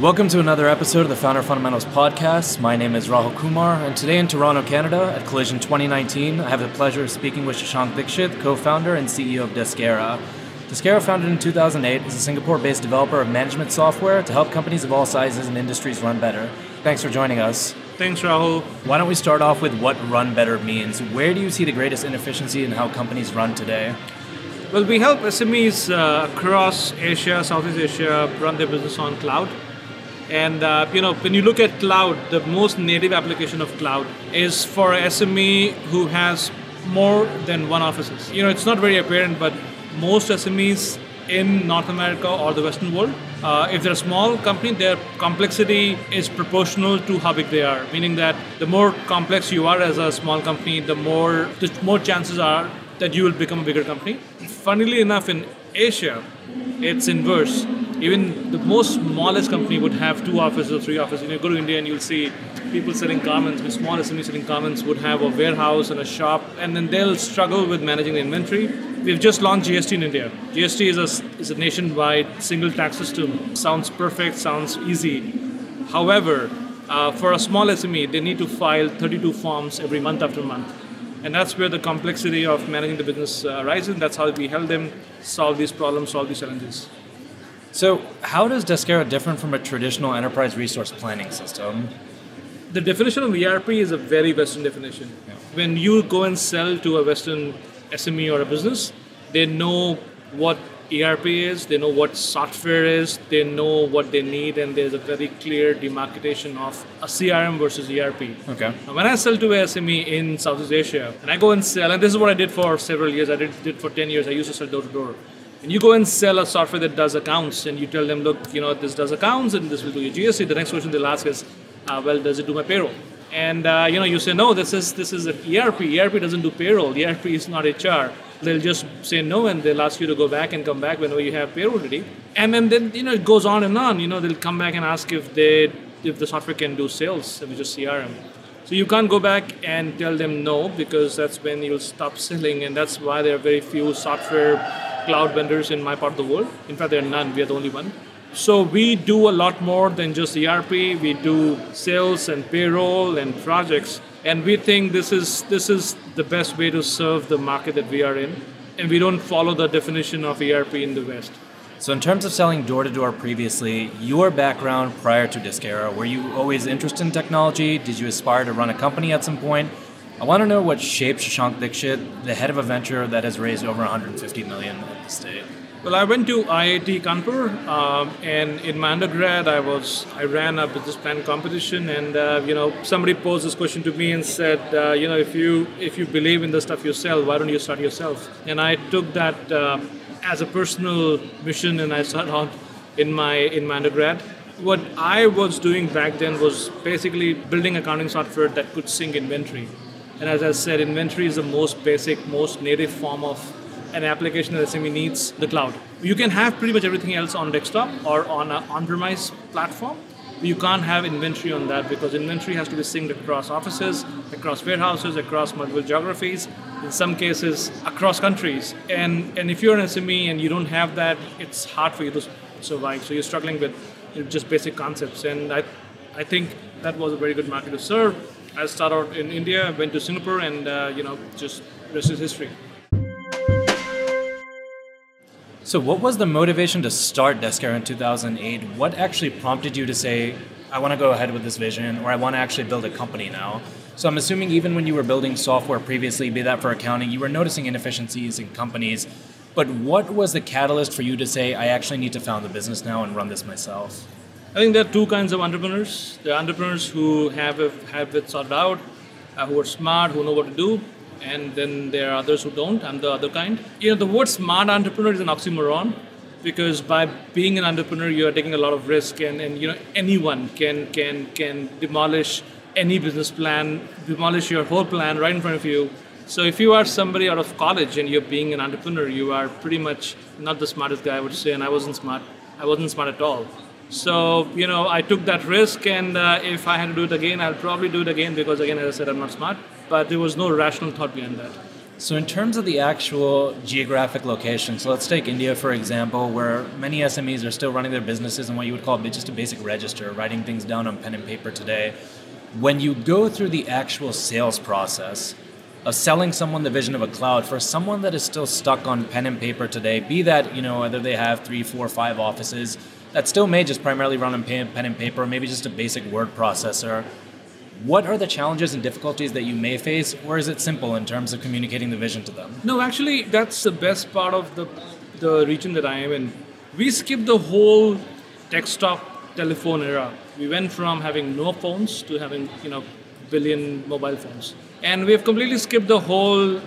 Welcome to another episode of the Founder Fundamentals podcast. My name is Rahul Kumar, and today in Toronto, Canada, at Collision 2019, I have the pleasure of speaking with Shashank Dikshit, co founder and CEO of Deskera. Deskera, founded in 2008, is a Singapore based developer of management software to help companies of all sizes and industries run better. Thanks for joining us. Thanks, Rahul. Why don't we start off with what run better means? Where do you see the greatest inefficiency in how companies run today? Well, we help SMEs uh, across Asia, Southeast Asia, run their business on cloud. And uh, you know, when you look at cloud, the most native application of cloud is for SME who has more than one offices. You know, it's not very apparent, but most SMEs in North America or the Western world, uh, if they're a small company, their complexity is proportional to how big they are. Meaning that the more complex you are as a small company, the more the more chances are that you will become a bigger company. Funnily enough, in Asia, it's inverse. Even the most smallest company would have two offices or three offices. You know, go to India and you'll see people selling garments, the smallest SME selling garments would have a warehouse and a shop, and then they'll struggle with managing the inventory. We've just launched GST in India. GST is a, is a nationwide single tax system. Sounds perfect, sounds easy. However, uh, for a small SME, they need to file 32 forms every month after month. And that's where the complexity of managing the business uh, arises. That's how we help them solve these problems, solve these challenges. So, how does Deskera different from a traditional enterprise resource planning system? The definition of ERP is a very Western definition. Yeah. When you go and sell to a Western SME or a business, they know what ERP is, they know what software is, they know what they need, and there's a very clear demarcation of a CRM versus ERP. Okay. Now, when I sell to a SME in Southeast Asia, and I go and sell, and this is what I did for several years, I did, did for 10 years, I used to sell door to door. And you go and sell a software that does accounts, and you tell them, look, you know, this does accounts, and this will do your GST. The next question they'll ask is, uh, well, does it do my payroll? And uh, you know, you say, no, this is this is an ERP. ERP doesn't do payroll. ERP is not HR they'll just say no and they'll ask you to go back and come back whenever you have payroll ready. And then, then you know it goes on and on. You know they'll come back and ask if they if the software can do sales, which is CRM. So you can't go back and tell them no because that's when you'll stop selling, and that's why there are very few software cloud vendors in my part of the world. In fact, there are none. We are the only one. So we do a lot more than just ERP. We do sales and payroll and projects and we think this is this is the best way to serve the market that we are in and we don't follow the definition of ERP in the West. So, in terms of selling door to door previously, your background prior to Deskera, were you always interested in technology? Did you aspire to run a company at some point? I want to know what shaped Shashank Dikshit, the head of a venture that has raised over 150 million at the state. Well, I went to IIT Kanpur, um, and in my undergrad, I was I ran a business plan competition, and uh, you know somebody posed this question to me and said, uh, you know, if you if you believe in the stuff you sell, why don't you start yourself? And I took that uh, as a personal mission, and I started out in my in my undergrad. What I was doing back then was basically building accounting software that could sync inventory. And as I said, inventory is the most basic, most native form of an application that SME needs the cloud. You can have pretty much everything else on desktop or on an on-premise platform. But you can't have inventory on that because inventory has to be synced across offices, across warehouses, across multiple geographies, in some cases across countries. And and if you're an SME and you don't have that, it's hard for you to survive. So you're struggling with just basic concepts. And I, I think that was a very good market to serve. I started in India, went to Singapore, and uh, you know just rest is history. So, what was the motivation to start Deskera in 2008? What actually prompted you to say, I want to go ahead with this vision, or I want to actually build a company now? So, I'm assuming even when you were building software previously, be that for accounting, you were noticing inefficiencies in companies. But what was the catalyst for you to say, I actually need to found the business now and run this myself? I think there are two kinds of entrepreneurs. There are entrepreneurs who have, have it sorted out, uh, who are smart, who know what to do, and then there are others who don't. I'm the other kind. You know, the word smart entrepreneur is an oxymoron because by being an entrepreneur, you are taking a lot of risk, and, and you know anyone can can can demolish any business plan, demolish your whole plan right in front of you. So if you are somebody out of college and you're being an entrepreneur, you are pretty much not the smartest guy, I would say, and I wasn't smart. I wasn't smart at all. So you know, I took that risk, and uh, if I had to do it again, I'll probably do it again because again, as I said, I'm not smart but there was no rational thought behind that. So, in terms of the actual geographic location, so let's take India for example, where many SMEs are still running their businesses in what you would call just a basic register, writing things down on pen and paper today. When you go through the actual sales process of selling someone the vision of a cloud, for someone that is still stuck on pen and paper today, be that you know whether they have three, four, five offices, that still may just primarily run on pen and paper, maybe just a basic word processor what are the challenges and difficulties that you may face, or is it simple in terms of communicating the vision to them? No, actually, that's the best part of the the region that I am in. We skipped the whole desktop telephone era. We went from having no phones to having you know billion mobile phones, and we have completely skipped the whole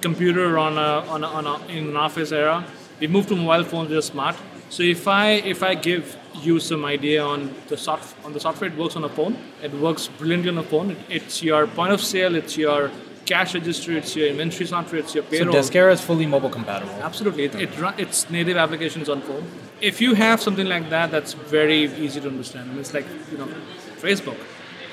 computer on a, on, a, on a, in an office era. We moved to mobile phones. They're smart. So if I if I give you some idea on the soft on the software, it works on a phone. It works brilliantly on a phone. It, it's your point of sale. It's your cash register. It's your inventory software. It's your payroll. So Deskera is fully mobile compatible. Absolutely, it, it run, it's native applications on phone. If you have something like that, that's very easy to understand. I mean, it's like you know, Facebook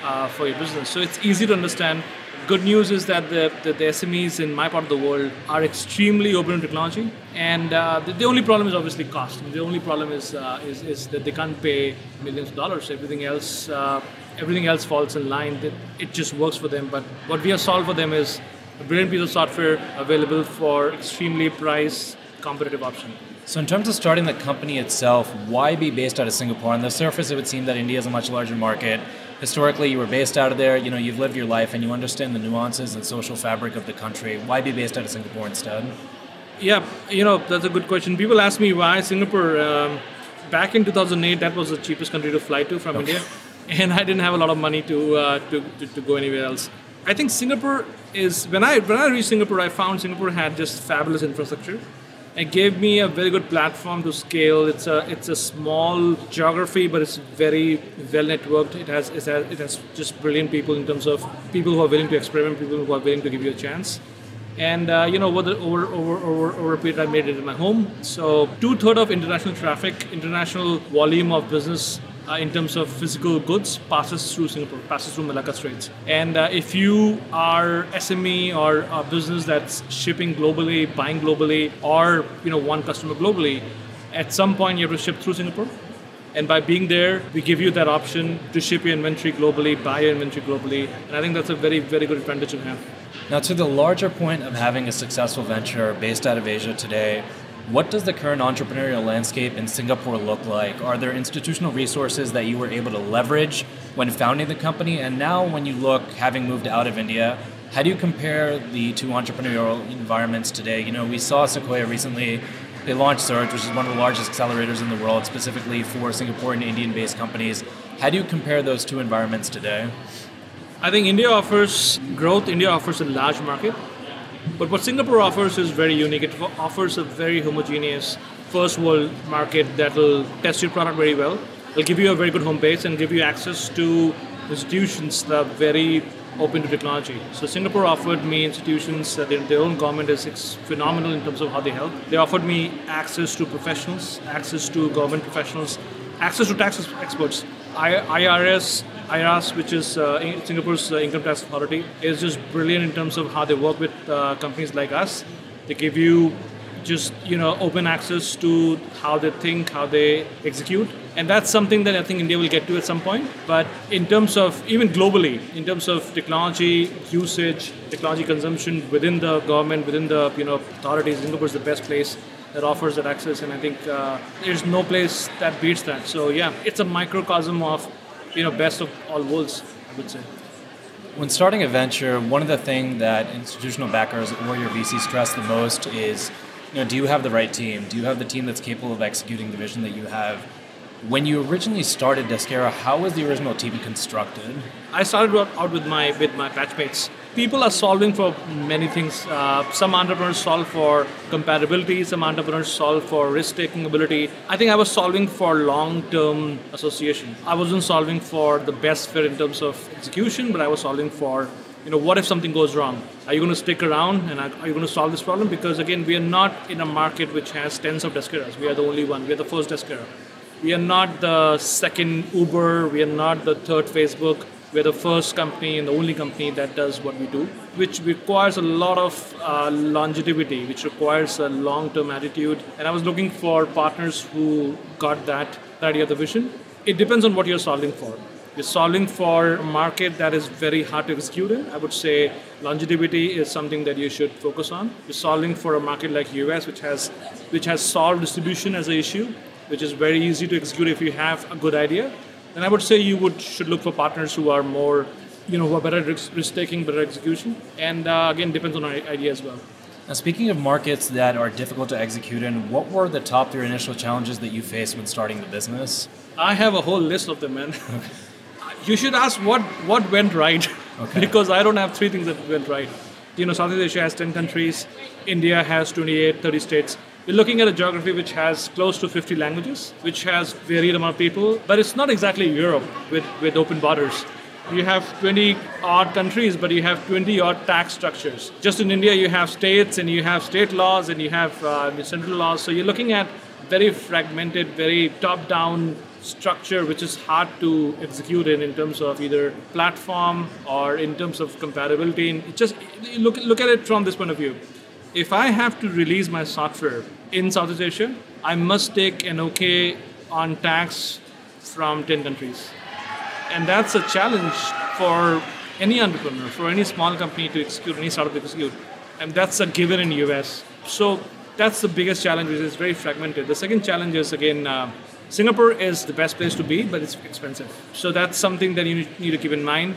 uh, for your business. So it's easy to understand good news is that the, the, the, SMEs in my part of the world are extremely open to technology, and uh, the, the, only problem is obviously cost. the only problem is, uh, is, is that they can't pay millions of dollars. Everything else uh, everything else falls in line. That it just works for them. But what we have solved for them is a brilliant piece of software available for extremely price competitive option. So, in terms of starting the company itself, why be based out of Singapore? On the surface, it would seem that India is a much larger market historically you were based out of there. You know you've lived your life and you understand the nuances and social fabric of the country. Why be based out of singapore instead? Yeah you know that's a good question. People ask me why singapore um, back in 2008 that was the cheapest country to fly to from okay. india. And i didn't have a lot of money to, uh, to, to, to go anywhere else. I think singapore is when i when i reached singapore i found singapore had just fabulous infrastructure it gave me a very good platform to scale. It's a it's a small geography, but it's very well networked. It has it has, it has just brilliant people in terms of people who are willing to experiment, people who are willing to give you a chance. And uh, you know, over, over over over over a period, I made it in my home. So two third of international traffic, international volume of business uh, in terms of physical goods passes through Singapore, passes through Malacca Straits. And uh, if you are SME or a business that's shipping globally, buying globally, or you know one customer globally, at some point you have to ship through Singapore. And by being there, we give you that option to ship your inventory globally, buy your inventory globally. And I think that's a very, very good advantage to have. Now, to the larger point of having a successful venture based out of Asia today, what does the current entrepreneurial landscape in Singapore look like? Are there institutional resources that you were able to leverage when founding the company? And now, when you look, having moved out of India, how do you compare the two entrepreneurial environments today? You know, we saw Sequoia recently. They launched Surge, which is one of the largest accelerators in the world, specifically for Singapore and Indian-based companies. How do you compare those two environments today? I think India offers growth. India offers a large market but what Singapore offers is very unique. It offers a very homogeneous first world market that will test your product very well. It'll give you a very good home base and give you access to institutions that are very open to technology. So Singapore offered me institutions that their own government is phenomenal in terms of how they help. They offered me access to professionals, access to government professionals, access to tax experts. IRS IRAS, which is uh, Singapore's uh, income tax authority, is just brilliant in terms of how they work with uh, companies like us. They give you just you know open access to how they think, how they execute, and that's something that I think India will get to at some point. But in terms of even globally, in terms of technology usage, technology consumption within the government, within the you know authorities, Singapore is the best place that offers that access, and I think uh, there's no place that beats that. So yeah, it's a microcosm of you know best of all worlds, I would say. When starting a venture, one of the things that institutional backers or your VC stress the most is, you know, do you have the right team? Do you have the team that's capable of executing the vision that you have? When you originally started Deskera, how was the original team constructed? I started out with my with my batchmates. People are solving for many things. Uh, some entrepreneurs solve for compatibility. Some entrepreneurs solve for risk-taking ability. I think I was solving for long-term association. I wasn't solving for the best fit in terms of execution, but I was solving for you know, what if something goes wrong? Are you going to stick around and are you going to solve this problem? Because again, we are not in a market which has tens of Deskeras. We are the only one. We are the first Deskera. We are not the second Uber. We are not the third Facebook. We're the first company and the only company that does what we do, which requires a lot of uh, longevity, which requires a long-term attitude. And I was looking for partners who got that idea of the vision. It depends on what you're solving for. You're solving for a market that is very hard to execute in. I would say longevity is something that you should focus on. You're solving for a market like US, which has which has solved distribution as an issue, which is very easy to execute if you have a good idea then I would say you would should look for partners who are more, you know, who are better risk, risk taking, better execution, and uh, again depends on our idea as well. Now, speaking of markets that are difficult to execute in, what were the top three initial challenges that you faced when starting the business? I have a whole list of them, man. Okay. you should ask what what went right, okay. because I don't have three things that went right. You know, Southeast Asia has 10 countries, India has 28, 30 states. We're looking at a geography which has close to 50 languages, which has varied amount of people, but it's not exactly Europe with, with open borders. You have 20 odd countries, but you have 20 odd tax structures. Just in India, you have states and you have state laws and you have uh, central laws. So you're looking at very fragmented, very top-down structure, which is hard to execute in in terms of either platform or in terms of compatibility. And just look look at it from this point of view. If I have to release my software in Southeast Asia, I must take an OK on tax from 10 countries. And that's a challenge for any entrepreneur, for any small company to execute, any startup to execute. And that's a given in US. So that's the biggest challenge, which is very fragmented. The second challenge is, again, uh, Singapore is the best place to be, but it's expensive. So that's something that you need to keep in mind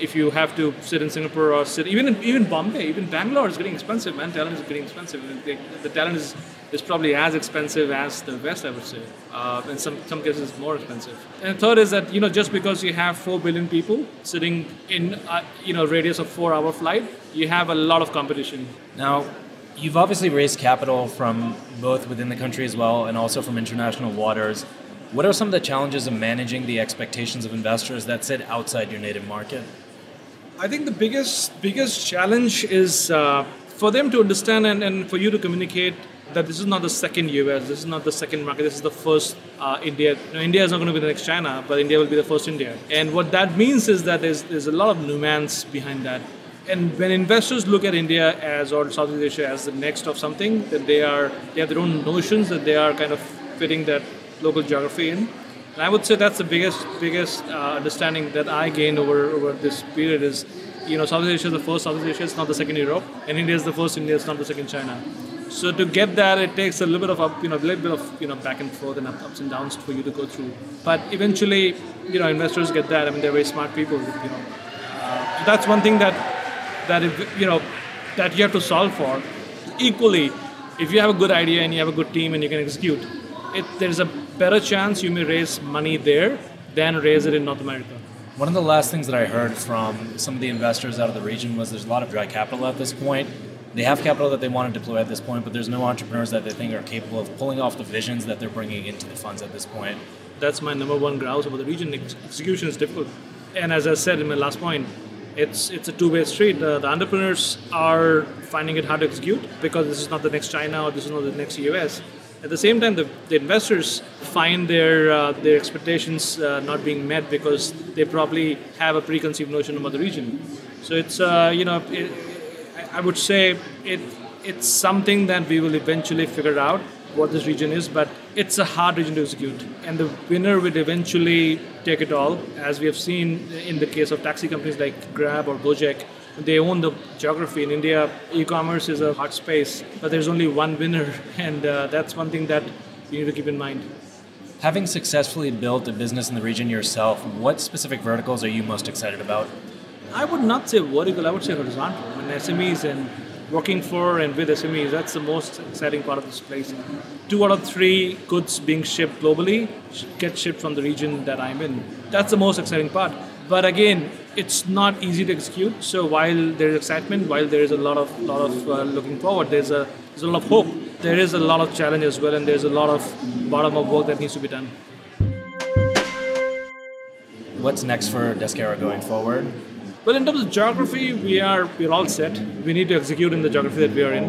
if you have to sit in Singapore or sit even in, even Bombay, even Bangalore is getting expensive, man. Talent is getting expensive. The, the talent is, is probably as expensive as the West, I would say. Uh, in some some cases, more expensive. And third is that you know just because you have four billion people sitting in uh, you know radius of four hour flight, you have a lot of competition. Now. You've obviously raised capital from both within the country as well and also from international waters. What are some of the challenges of managing the expectations of investors that sit outside your native market? I think the biggest biggest challenge is uh, for them to understand and, and for you to communicate that this is not the second US, this is not the second market, this is the first uh, India. India is not going to be the next China, but India will be the first India. And what that means is that there's, there's a lot of nuance behind that. And when investors look at India as or Southeast Asia as the next of something, that they are they have their own notions that they are kind of fitting that local geography in. And I would say that's the biggest biggest uh, understanding that I gained over over this period is, you know, Southeast Asia is the first Southeast Asia, it's not the second Europe, and India is the first India, it's not the second China. So to get that, it takes a little bit of up, you know, a little bit of you know back and forth and ups and downs for you to go through. But eventually, you know, investors get that. I mean, they're very smart people. You know, so that's one thing that that if, you know that you have to solve for. Equally, if you have a good idea and you have a good team and you can execute, it, there's a better chance you may raise money there than raise it in North America. One of the last things that I heard from some of the investors out of the region was there's a lot of dry capital at this point. They have capital that they want to deploy at this point, but there's no entrepreneurs that they think are capable of pulling off the visions that they're bringing into the funds at this point. That's my number one grouse about the region. Execution is difficult. And as I said in my last point, it's it's a two-way street. Uh, the entrepreneurs are finding it hard to execute because this is not the next China or this is not the next US. At the same time, the, the investors find their uh, their expectations uh, not being met because they probably have a preconceived notion about the region. So it's uh, you know it, I would say it it's something that we will eventually figure out what this region is, but it's a hard region to execute. And the winner will eventually take it all, as we have seen in the case of taxi companies like Grab or Gojek they own the geography. In India, e-commerce is a hot space, but there's only one winner, and uh, that's one thing that you need to keep in mind. Having successfully built a business in the region yourself, what specific verticals are you most excited about? I would not say vertical, I would say horizontal. I mean, SMEs and working for and with SMEs, that's the most exciting part of this place. Two out of three goods being shipped globally get shipped from the region that I'm in. That's the most exciting part. But again, it's not easy to execute. So while there is excitement, while there is a lot of lot of uh, looking forward, there's a there's a lot of hope. There is a lot of challenge as well, and there's a lot of bottom up work that needs to be done. What's next for Deskera going forward? Well, in terms of geography, we are we're all set. We need to execute in the geography that we are in.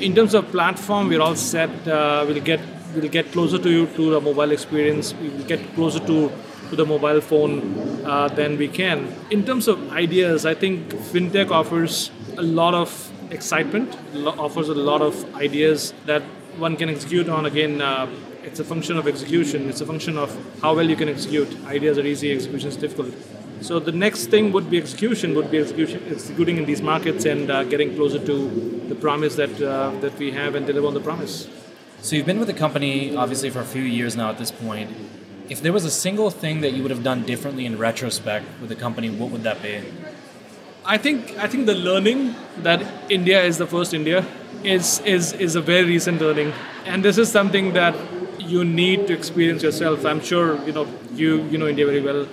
In terms of platform, we're all set. Uh, we'll get we'll get closer to you to the mobile experience. We'll get closer to to the mobile phone uh, we can. In terms of ideas, I think fintech offers a lot of excitement, offers a lot of ideas that one can execute on. Again, uh, it's a function of execution. It's a function of how well you can execute. Ideas are easy, execution is difficult. So the next thing would be execution. Would be execution, executing in these markets and uh, getting closer to the promise that uh, that we have and deliver on the promise. So you've been with the company obviously for a few years now at this point. If there was a single thing that you would have done differently in retrospect with the company, what would that be? I think I think the learning that India is the first India is is is a very recent learning, and this is something that you need to experience yourself. I'm sure you know you you know India very well,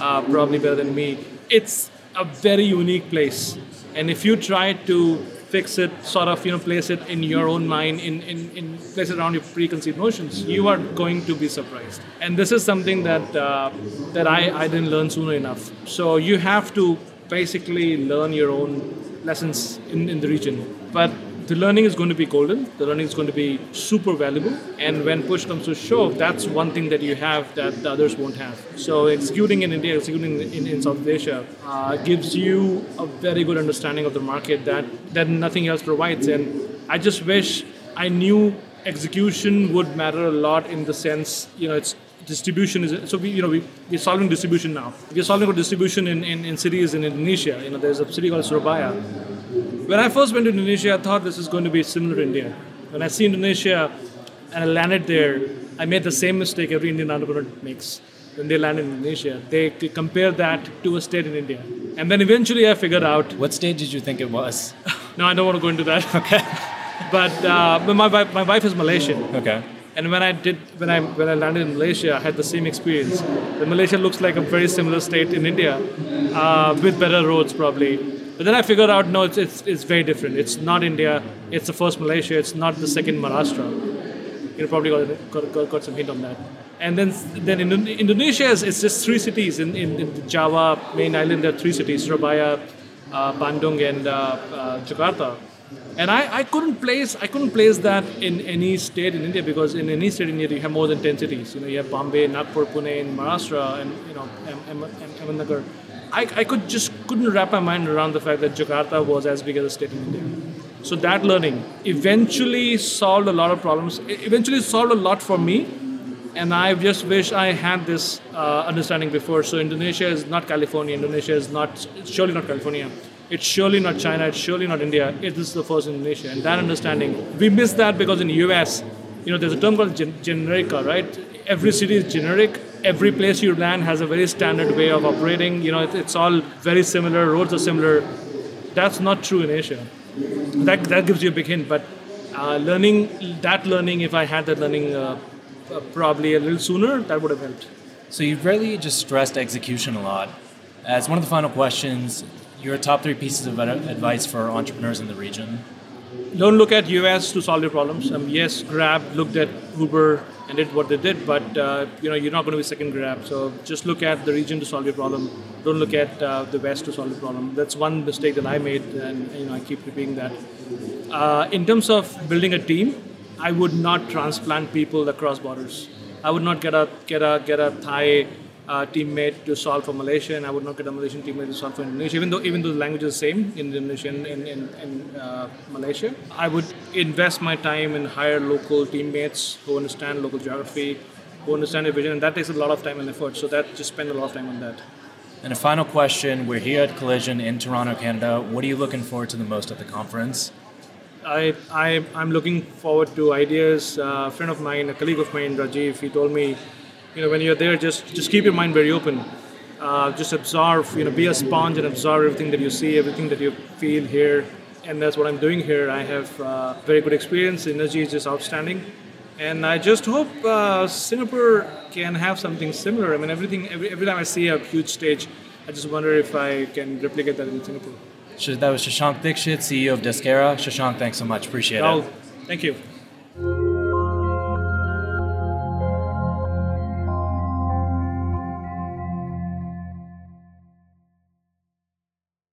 uh, probably better than me. It's a very unique place, and if you try to fix it, sort of you know place it in your own mind, in, in, in place it around your preconceived notions, you are going to be surprised. And this is something that uh, that I, I didn't learn sooner enough. So you have to basically learn your own lessons in, in the region. But the learning is going to be golden. The learning is going to be super valuable. And when push comes to shove, that's one thing that you have that the others won't have. So executing in India, executing in, in South Asia, uh, gives you a very good understanding of the market that that nothing else provides. And I just wish I knew execution would matter a lot in the sense, you know, it's distribution is so we you know we, we're solving distribution now we're solving for distribution in, in, in cities in indonesia you know there's a city called surabaya when i first went to indonesia i thought this is going to be similar to india when i see indonesia and i landed there i made the same mistake every indian entrepreneur makes when they land in indonesia they compare that to a state in india and then eventually i figured out What state did you think it was? no i don't want to go into that okay but, uh, my, wife, my wife is malaysian Okay. and when I did, when I when I landed in Malaysia, I had the same experience. The Malaysia looks like a very similar state in India, uh, with better roads probably. But then I figured out, no, it's, it's it's very different. It's not India. It's the first Malaysia. It's not the second Maharashtra. You probably got, got, got, got some hint on that. And then then in Indonesia is it's just three cities in, in, in Java main island. There are three cities: Surabaya, uh, Bandung, and uh, uh, Jakarta and I, I couldn't place I couldn't place that in any state in India because in any state in India you have more than ten cities. You know you have Bombay, Nagpur, Pune, in Maharashtra, and you know Ahmednagar. I, I could just couldn't wrap my mind around the fact that Jakarta was as big as a state in India. So that learning eventually solved a lot of problems. It eventually solved a lot for me, and I just wish I had this uh, understanding before. So Indonesia is not California. Indonesia is not surely not California. It's surely not China. It's surely not India. It is the first Indonesia, and that understanding we miss that because in U.S. You know, there's a term called gen- generica, right? Every city is generic. Every place you land has a very standard way of operating. You know, it, it's all very similar. Roads are similar. That's not true in Asia. That that gives you a big hint. But uh, learning that learning, if I had that learning uh, uh, probably a little sooner, that would have helped. So you've really just stressed execution a lot. As one of the final questions, your top three pieces of advice for entrepreneurs in the region. Don't look at US to solve your problems. Um, yes, Grab looked at Uber and did what they did, but uh, you know you're not going to be second Grab. So just look at the region to solve your problem. Don't look at uh, the West to solve your problem. That's one mistake that I made, and you know I keep repeating that. Uh, in terms of building a team, I would not transplant people across borders. I would not get a get a get a Thai uh, teammate to solve for Malaysia, and I would not get a Malaysian teammate to solve for Indonesia. Even though even though the language is the same in Indonesia and in, in, in uh, Malaysia, I would invest my time in hire local teammates who understand local geography, who understand the vision, and that takes a lot of time and effort. So that just spend a lot of time on that. And a final question: We're here at Collision in Toronto, Canada. What are you looking forward to the most at the conference? I, I, I'm looking forward to ideas. Uh, a friend of mine, a colleague of mine, Rajiv, he told me, you know, when you're there, just just keep your mind very open. Uh, just absorb, you know, be a sponge and absorb everything that you see, everything that you feel here. And that's what I'm doing here. I have uh, very good experience. Energy is just outstanding. And I just hope uh, Singapore can have something similar. I mean, everything, every, every time I see a huge stage, I just wonder if I can replicate that in Singapore. That was Shashank Dikshit, CEO of Deskera. Shashank, thanks so much. Appreciate Oh, it. thank you.